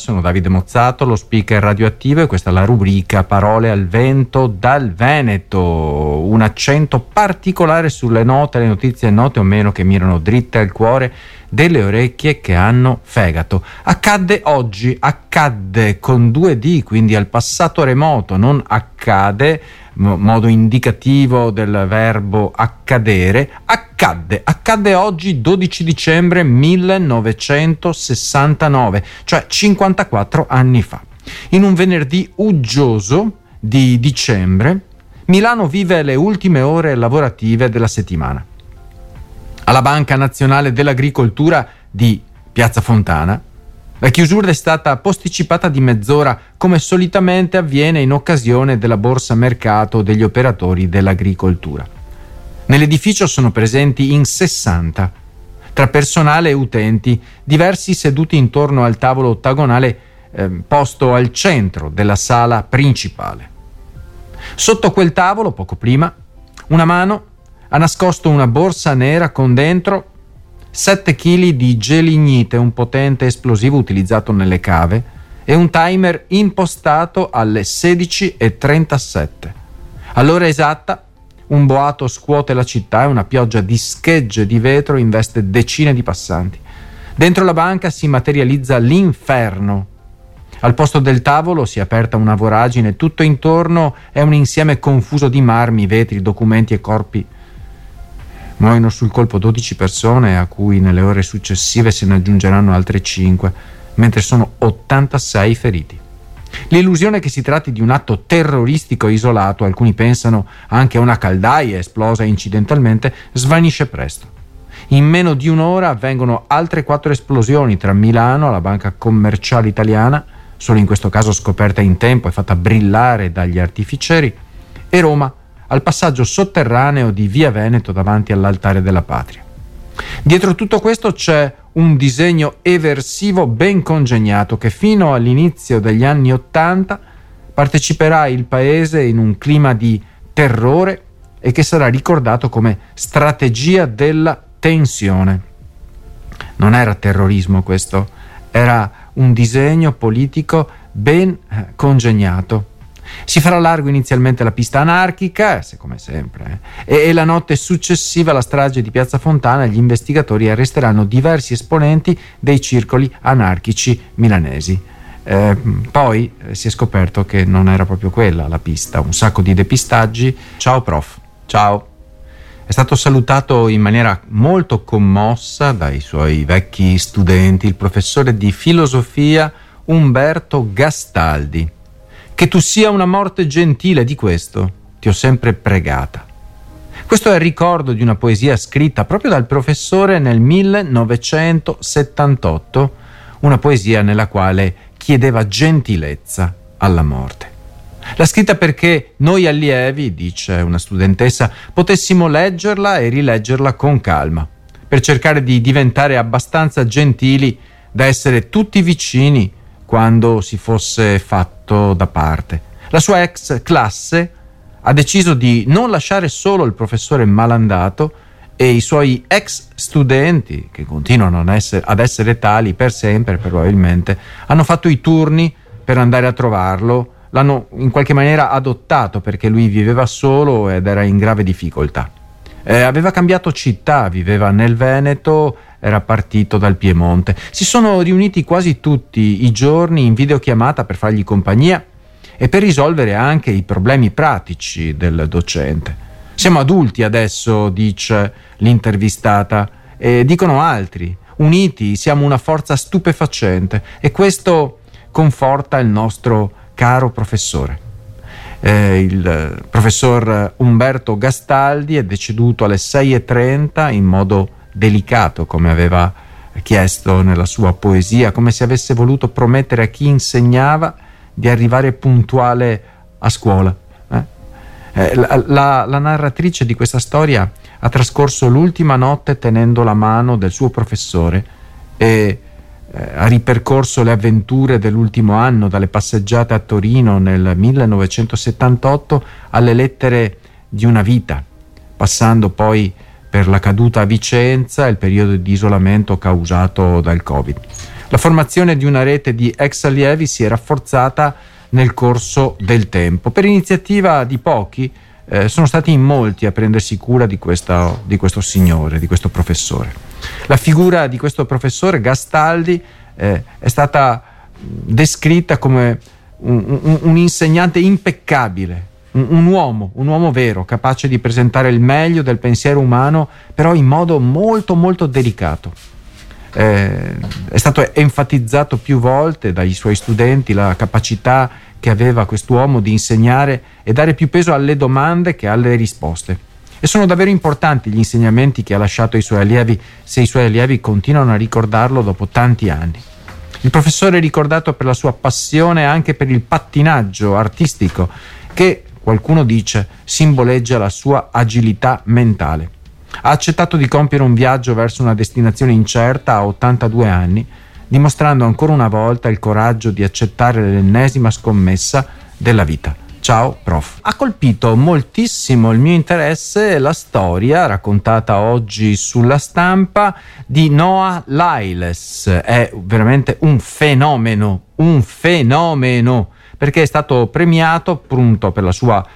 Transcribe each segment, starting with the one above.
Sono Davide Mozzato, lo speaker radioattivo e questa è la rubrica Parole al vento dal Veneto. Un accento particolare sulle note, le notizie note o meno che mirano dritte al cuore delle orecchie che hanno fegato. Accadde oggi, accadde con due D, quindi al passato remoto, non accade, modo indicativo del verbo accadere, accadde, accadde oggi 12 dicembre 1969, cioè 54 anni fa. In un venerdì uggioso di dicembre, Milano vive le ultime ore lavorative della settimana. Alla Banca Nazionale dell'Agricoltura di Piazza Fontana la chiusura è stata posticipata di mezz'ora come solitamente avviene in occasione della borsa mercato degli operatori dell'agricoltura. Nell'edificio sono presenti in 60, tra personale e utenti, diversi seduti intorno al tavolo ottagonale eh, posto al centro della sala principale. Sotto quel tavolo, poco prima, una mano ha nascosto una borsa nera con dentro 7 kg di gelignite, un potente esplosivo utilizzato nelle cave, e un timer impostato alle 16.37. All'ora esatta, un boato scuote la città e una pioggia di schegge di vetro investe decine di passanti. Dentro la banca si materializza l'inferno. Al posto del tavolo si è aperta una voragine, tutto intorno è un insieme confuso di marmi, vetri, documenti e corpi Muoiono sul colpo 12 persone, a cui nelle ore successive se ne aggiungeranno altre 5, mentre sono 86 feriti. L'illusione che si tratti di un atto terroristico isolato, alcuni pensano anche a una caldaia esplosa incidentalmente, svanisce presto. In meno di un'ora avvengono altre quattro esplosioni tra Milano, la banca commerciale italiana, solo in questo caso scoperta in tempo e fatta brillare dagli artificieri, e Roma, al passaggio sotterraneo di Via Veneto davanti all'altare della patria. Dietro tutto questo c'è un disegno eversivo ben congegnato che fino all'inizio degli anni Ottanta parteciperà il paese in un clima di terrore e che sarà ricordato come strategia della tensione. Non era terrorismo questo, era un disegno politico ben eh, congegnato si farà largo inizialmente la pista anarchica, come sempre, eh, e, la notte successiva alla strage di Piazza Fontana gli investigatori arresteranno diversi esponenti dei circoli anarchici milanesi. Eh, poi eh, si è scoperto che non era proprio quella la pista, un sacco di depistaggi. Ciao prof, ciao. È stato salutato in maniera molto commossa dai suoi vecchi studenti il professore di filosofia Umberto Gastaldi che tu sia una morte gentile di questo ti ho sempre pregata. Questo è il ricordo di una poesia scritta proprio dal professore nel 1978, una poesia nella quale chiedeva gentilezza alla morte. L'ha scritta perché noi allievi, dice una studentessa, potessimo leggerla e rileggerla con calma, per cercare di diventare abbastanza gentili da essere tutti vicini quando si fosse fatto da parte. La sua ex classe ha deciso di non lasciare solo il professore malandato e i suoi ex studenti, che continuano ad essere, ad essere tali per sempre probabilmente, hanno fatto i turni per andare a trovarlo, l'hanno in qualche maniera adottato perché lui viveva solo ed era in grave difficoltà. Eh, aveva cambiato città, viveva nel Veneto era partito dal Piemonte. Si sono riuniti quasi tutti i giorni in videochiamata per fargli compagnia e per risolvere anche i problemi pratici del docente. Siamo adulti adesso, dice l'intervistata, e dicono altri. Uniti siamo una forza stupefacente e questo conforta il nostro caro professore. Eh, il professor Umberto Gastaldi è deceduto alle 6.30 in modo delicato come aveva chiesto nella sua poesia, come se avesse voluto promettere a chi insegnava di arrivare puntuale a scuola. Eh? Eh, la, la, la narratrice di questa storia ha trascorso l'ultima notte tenendo la mano del suo professore e eh, ha ripercorso le avventure dell'ultimo anno, dalle passeggiate a Torino nel 1978 alle lettere di una vita, passando poi per la caduta a Vicenza e il periodo di isolamento causato dal Covid. La formazione di una rete di ex allievi si è rafforzata nel corso del tempo. Per iniziativa di pochi eh, sono stati in molti a prendersi cura di, questa, di, questo signore, di questo professore. La figura di questo professore Gastaldi eh, è stata descritta come un, un, un insegnante impeccabile, un, un, uomo, un uomo vero, capace di presentare il meglio del pensiero umano, però in modo molto molto delicato. Eh, è stato enfatizzato più volte dai suoi studenti la capacità che aveva quest'uomo di insegnare e dare più peso alle domande che alle risposte. E sono davvero importanti gli insegnamenti che ha lasciato ai suoi allievi se i suoi allievi continuano a ricordarlo dopo tanti anni. Il professore è ricordato per la sua passione anche per il pattinaggio artistico, che qualcuno dice simboleggia la sua agilità mentale. Ha accettato di compiere un viaggio verso una destinazione incerta a 82 anni, dimostrando ancora una volta il coraggio di accettare l'ennesima scommessa della vita. Ciao prof. Ha colpito moltissimo il mio interesse la storia raccontata oggi sulla stampa di Noah Lyles. È veramente un fenomeno, un fenomeno, perché è stato premiato appunto per la sua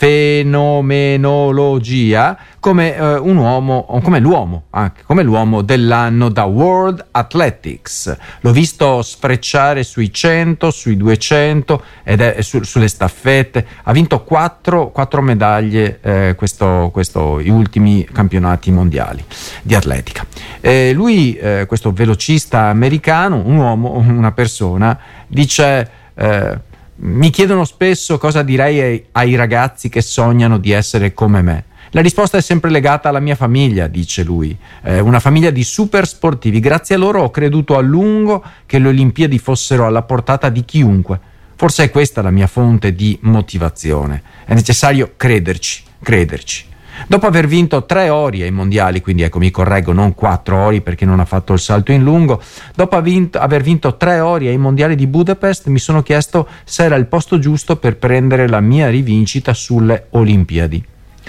fenomenologia come, eh, un uomo, come l'uomo, anche come l'uomo dell'anno da World Athletics. L'ho visto sfrecciare sui 100, sui 200 ed è su, sulle staffette. Ha vinto quattro, quattro medaglie eh, questo, questo, gli ultimi campionati mondiali di atletica. Eh, lui, eh, questo velocista americano, un uomo, una persona, dice eh, mi chiedono spesso cosa direi ai, ai ragazzi che sognano di essere come me. La risposta è sempre legata alla mia famiglia, dice lui, eh, una famiglia di super sportivi. Grazie a loro ho creduto a lungo che le Olimpiadi fossero alla portata di chiunque. Forse è questa la mia fonte di motivazione. È necessario crederci, crederci. Dopo aver vinto tre ori ai mondiali, quindi ecco mi correggo, non quattro ori perché non ha fatto il salto in lungo, dopo aver vinto tre ori ai mondiali di Budapest mi sono chiesto se era il posto giusto per prendere la mia rivincita sulle Olimpiadi.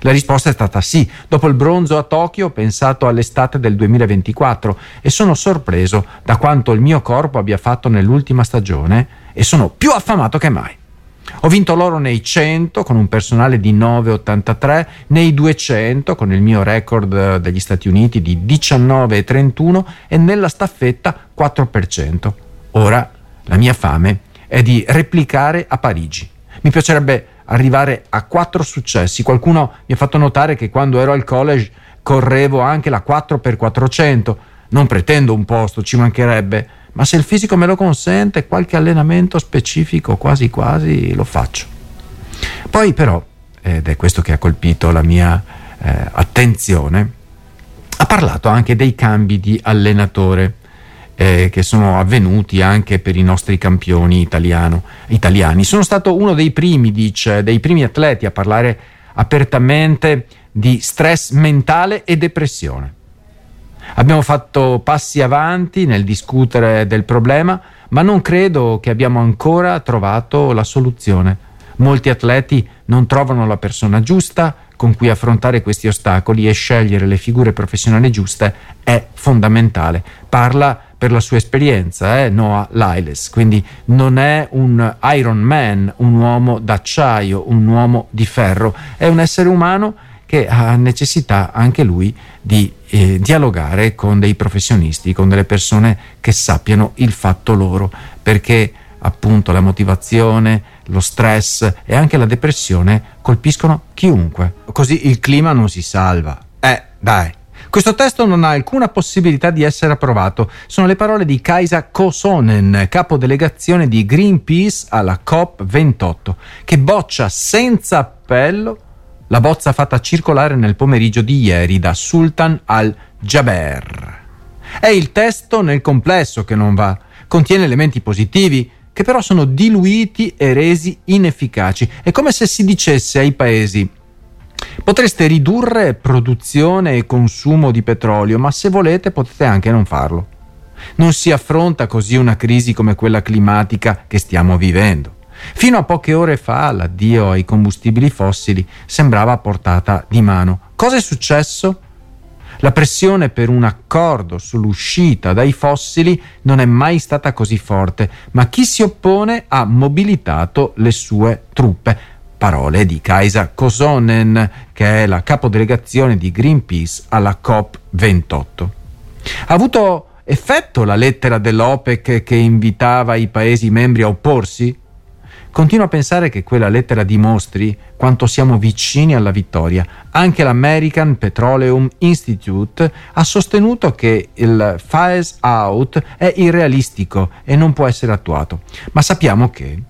La risposta è stata sì. Dopo il bronzo a Tokyo ho pensato all'estate del 2024 e sono sorpreso da quanto il mio corpo abbia fatto nell'ultima stagione e sono più affamato che mai. Ho vinto l'oro nei 100 con un personale di 9,83, nei 200 con il mio record eh, degli Stati Uniti di 19,31 e nella staffetta 4%. Ora la mia fame è di replicare a Parigi. Mi piacerebbe arrivare a quattro successi. Qualcuno mi ha fatto notare che quando ero al college correvo anche la 4x400. Non pretendo un posto, ci mancherebbe ma se il fisico me lo consente, qualche allenamento specifico quasi quasi lo faccio. Poi però, ed è questo che ha colpito la mia eh, attenzione, ha parlato anche dei cambi di allenatore eh, che sono avvenuti anche per i nostri campioni italiano, italiani. Sono stato uno dei primi, dice, dei primi atleti a parlare apertamente di stress mentale e depressione. Abbiamo fatto passi avanti nel discutere del problema, ma non credo che abbiamo ancora trovato la soluzione. Molti atleti non trovano la persona giusta con cui affrontare questi ostacoli e scegliere le figure professionali giuste è fondamentale. Parla per la sua esperienza, eh? Noah Lyles, quindi non è un Iron Man, un uomo d'acciaio, un uomo di ferro, è un essere umano che ha necessità anche lui di eh, dialogare con dei professionisti, con delle persone che sappiano il fatto loro, perché appunto la motivazione, lo stress e anche la depressione colpiscono chiunque. Così il clima non si salva. Eh, dai. Questo testo non ha alcuna possibilità di essere approvato. Sono le parole di Kaisa Kosonen, capodelegazione di Greenpeace alla COP28, che boccia senza appello la bozza fatta circolare nel pomeriggio di ieri da Sultan al-Jaber. È il testo nel complesso che non va, contiene elementi positivi che però sono diluiti e resi inefficaci. È come se si dicesse ai paesi potreste ridurre produzione e consumo di petrolio, ma se volete potete anche non farlo. Non si affronta così una crisi come quella climatica che stiamo vivendo. Fino a poche ore fa l'addio ai combustibili fossili sembrava a portata di mano. Cosa è successo? La pressione per un accordo sull'uscita dai fossili non è mai stata così forte, ma chi si oppone ha mobilitato le sue truppe. Parole di Kaisa Kosonen, che è la capodelegazione di Greenpeace alla COP28. Ha avuto effetto la lettera dell'OPEC che invitava i Paesi membri a opporsi? Continuo a pensare che quella lettera dimostri quanto siamo vicini alla vittoria. Anche l'American Petroleum Institute ha sostenuto che il phase out è irrealistico e non può essere attuato. Ma sappiamo che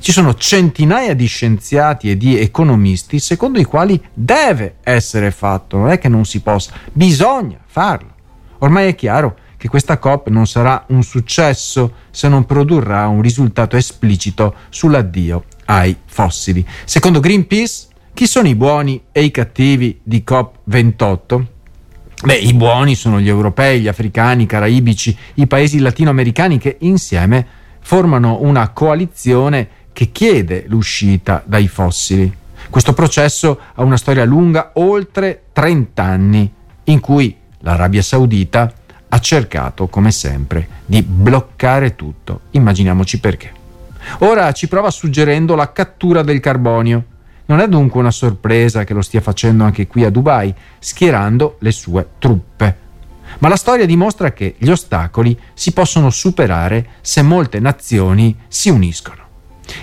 ci sono centinaia di scienziati e di economisti secondo i quali deve essere fatto, non è che non si possa, bisogna farlo. Ormai è chiaro che questa COP non sarà un successo se non produrrà un risultato esplicito sull'addio ai fossili. Secondo Greenpeace, chi sono i buoni e i cattivi di COP28? Beh, i buoni sono gli europei, gli africani, i caraibici, i paesi latinoamericani che insieme formano una coalizione che chiede l'uscita dai fossili. Questo processo ha una storia lunga, oltre 30 anni, in cui l'Arabia Saudita ha cercato, come sempre, di bloccare tutto. Immaginiamoci perché. Ora ci prova suggerendo la cattura del carbonio. Non è dunque una sorpresa che lo stia facendo anche qui a Dubai, schierando le sue truppe. Ma la storia dimostra che gli ostacoli si possono superare se molte nazioni si uniscono.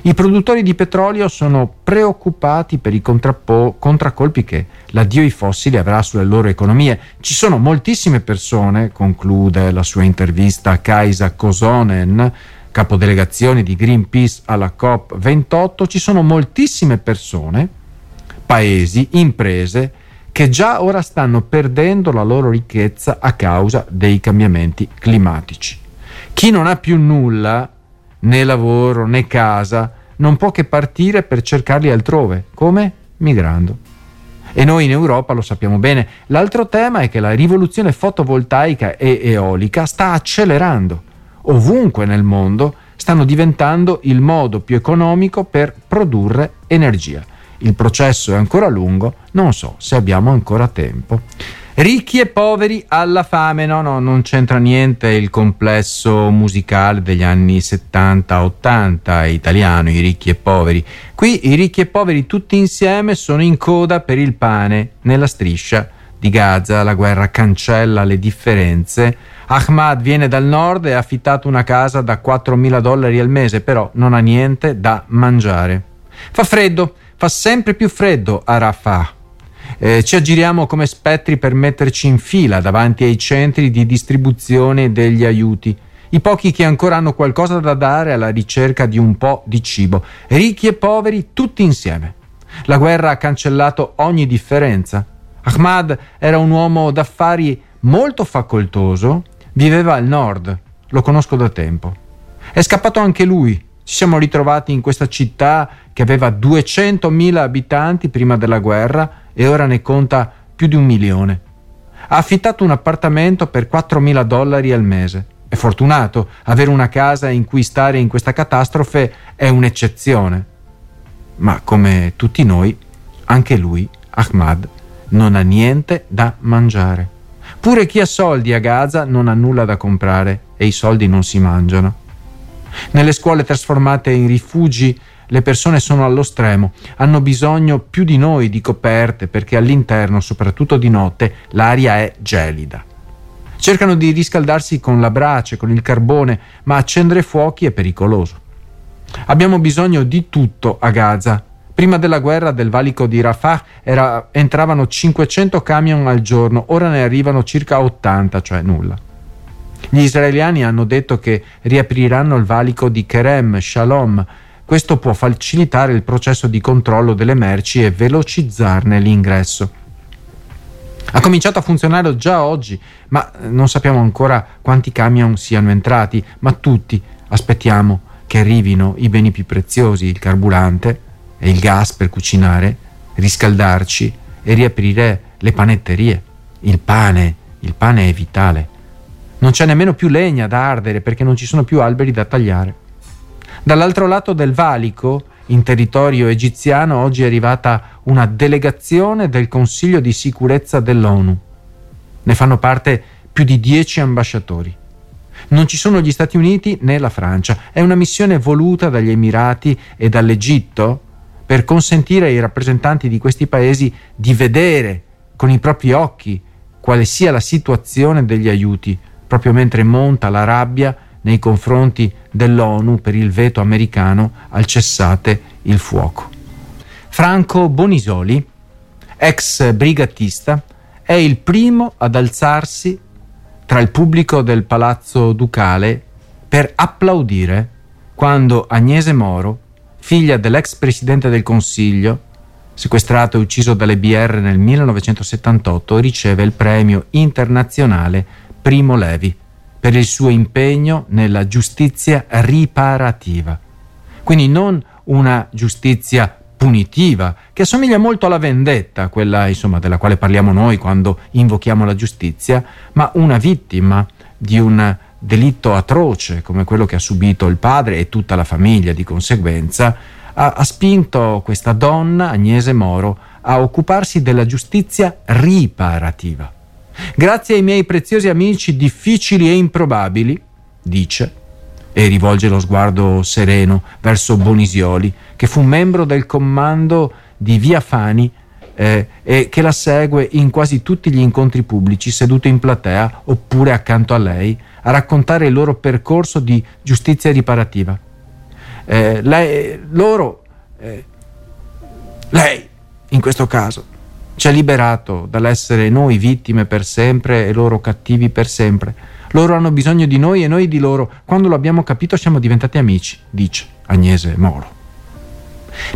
I produttori di petrolio sono preoccupati per i contraccolpi che l'addio ai fossili avrà sulle loro economie. Ci sono moltissime persone, conclude la sua intervista a Kaisa Kosonen, capodelegazione di Greenpeace alla COP28, ci sono moltissime persone, paesi, imprese, che già ora stanno perdendo la loro ricchezza a causa dei cambiamenti climatici. Chi non ha più nulla né lavoro né casa, non può che partire per cercarli altrove. Come? Migrando. E noi in Europa lo sappiamo bene. L'altro tema è che la rivoluzione fotovoltaica e eolica sta accelerando. Ovunque nel mondo stanno diventando il modo più economico per produrre energia. Il processo è ancora lungo, non so se abbiamo ancora tempo. Ricchi e poveri alla fame, no, no, non c'entra niente il complesso musicale degli anni 70-80 italiano, i ricchi e poveri. Qui i ricchi e poveri tutti insieme sono in coda per il pane nella striscia di Gaza, la guerra cancella le differenze. Ahmad viene dal nord e ha affittato una casa da 4.000 dollari al mese, però non ha niente da mangiare. Fa freddo, fa sempre più freddo a Rafah eh, ci aggiriamo come spettri per metterci in fila davanti ai centri di distribuzione degli aiuti. I pochi che ancora hanno qualcosa da dare alla ricerca di un po' di cibo, ricchi e poveri tutti insieme. La guerra ha cancellato ogni differenza. Ahmad era un uomo d'affari molto facoltoso, viveva al nord, lo conosco da tempo. È scappato anche lui. Ci siamo ritrovati in questa città che aveva 200.000 abitanti prima della guerra e ora ne conta più di un milione. Ha affittato un appartamento per 4.000 dollari al mese. È fortunato, avere una casa in cui stare in questa catastrofe è un'eccezione. Ma come tutti noi, anche lui, Ahmad, non ha niente da mangiare. Pure chi ha soldi a Gaza non ha nulla da comprare e i soldi non si mangiano. Nelle scuole trasformate in rifugi le persone sono allo stremo, hanno bisogno più di noi di coperte perché all'interno, soprattutto di notte, l'aria è gelida. Cercano di riscaldarsi con la brace, con il carbone, ma accendere fuochi è pericoloso. Abbiamo bisogno di tutto a Gaza. Prima della guerra del valico di Rafah era, entravano 500 camion al giorno, ora ne arrivano circa 80, cioè nulla. Gli israeliani hanno detto che riapriranno il valico di Kerem, Shalom, questo può facilitare il processo di controllo delle merci e velocizzarne l'ingresso. Ha cominciato a funzionare già oggi, ma non sappiamo ancora quanti camion siano entrati, ma tutti aspettiamo che arrivino i beni più preziosi, il carburante e il gas per cucinare, riscaldarci e riaprire le panetterie. Il pane, il pane è vitale. Non c'è nemmeno più legna da ardere perché non ci sono più alberi da tagliare. Dall'altro lato del valico, in territorio egiziano, oggi è arrivata una delegazione del Consiglio di sicurezza dell'ONU. Ne fanno parte più di dieci ambasciatori. Non ci sono gli Stati Uniti né la Francia. È una missione voluta dagli Emirati e dall'Egitto per consentire ai rappresentanti di questi paesi di vedere con i propri occhi quale sia la situazione degli aiuti, proprio mentre monta la rabbia nei confronti dell'ONU per il veto americano al cessate il fuoco. Franco Bonisoli, ex brigatista, è il primo ad alzarsi tra il pubblico del Palazzo Ducale per applaudire quando Agnese Moro, figlia dell'ex presidente del Consiglio, sequestrato e ucciso dalle BR nel 1978, riceve il premio internazionale Primo Levi per il suo impegno nella giustizia riparativa. Quindi non una giustizia punitiva, che assomiglia molto alla vendetta, quella insomma della quale parliamo noi quando invochiamo la giustizia, ma una vittima di un delitto atroce come quello che ha subito il padre e tutta la famiglia di conseguenza, ha, ha spinto questa donna, Agnese Moro, a occuparsi della giustizia riparativa. Grazie ai miei preziosi amici difficili e improbabili, dice, e rivolge lo sguardo sereno verso Bonisioli, che fu membro del comando di Via Fani eh, e che la segue in quasi tutti gli incontri pubblici, seduto in platea oppure accanto a lei, a raccontare il loro percorso di giustizia riparativa. Eh, lei, loro, eh, lei in questo caso, ci ha liberato dall'essere noi vittime per sempre e loro cattivi per sempre loro hanno bisogno di noi e noi di loro. Quando lo abbiamo capito siamo diventati amici, dice Agnese Moro.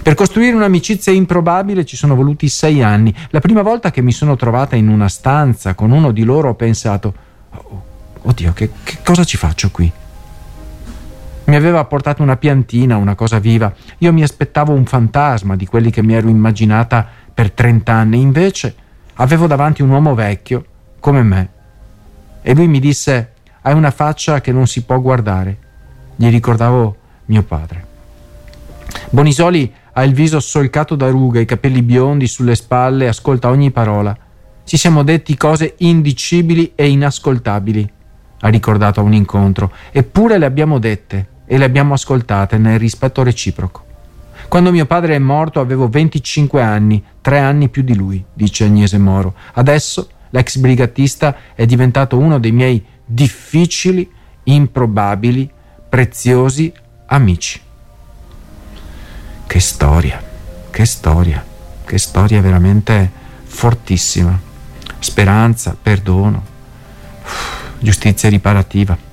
Per costruire un'amicizia improbabile ci sono voluti sei anni. La prima volta che mi sono trovata in una stanza con uno di loro ho pensato, oh, oddio, che, che cosa ci faccio qui? Mi aveva portato una piantina, una cosa viva. Io mi aspettavo un fantasma di quelli che mi ero immaginata per trent'anni. Invece avevo davanti un uomo vecchio, come me, e lui mi disse, hai una faccia che non si può guardare. Gli ricordavo mio padre. Bonisoli ha il viso solcato da rughe, i capelli biondi sulle spalle, ascolta ogni parola. Ci siamo detti cose indicibili e inascoltabili, ha ricordato a un incontro, eppure le abbiamo dette e le abbiamo ascoltate nel rispetto reciproco. Quando mio padre è morto avevo 25 anni, tre anni più di lui, dice Agnese Moro. Adesso L'ex brigatista è diventato uno dei miei difficili, improbabili, preziosi amici. Che storia, che storia, che storia veramente fortissima. Speranza, perdono, giustizia riparativa.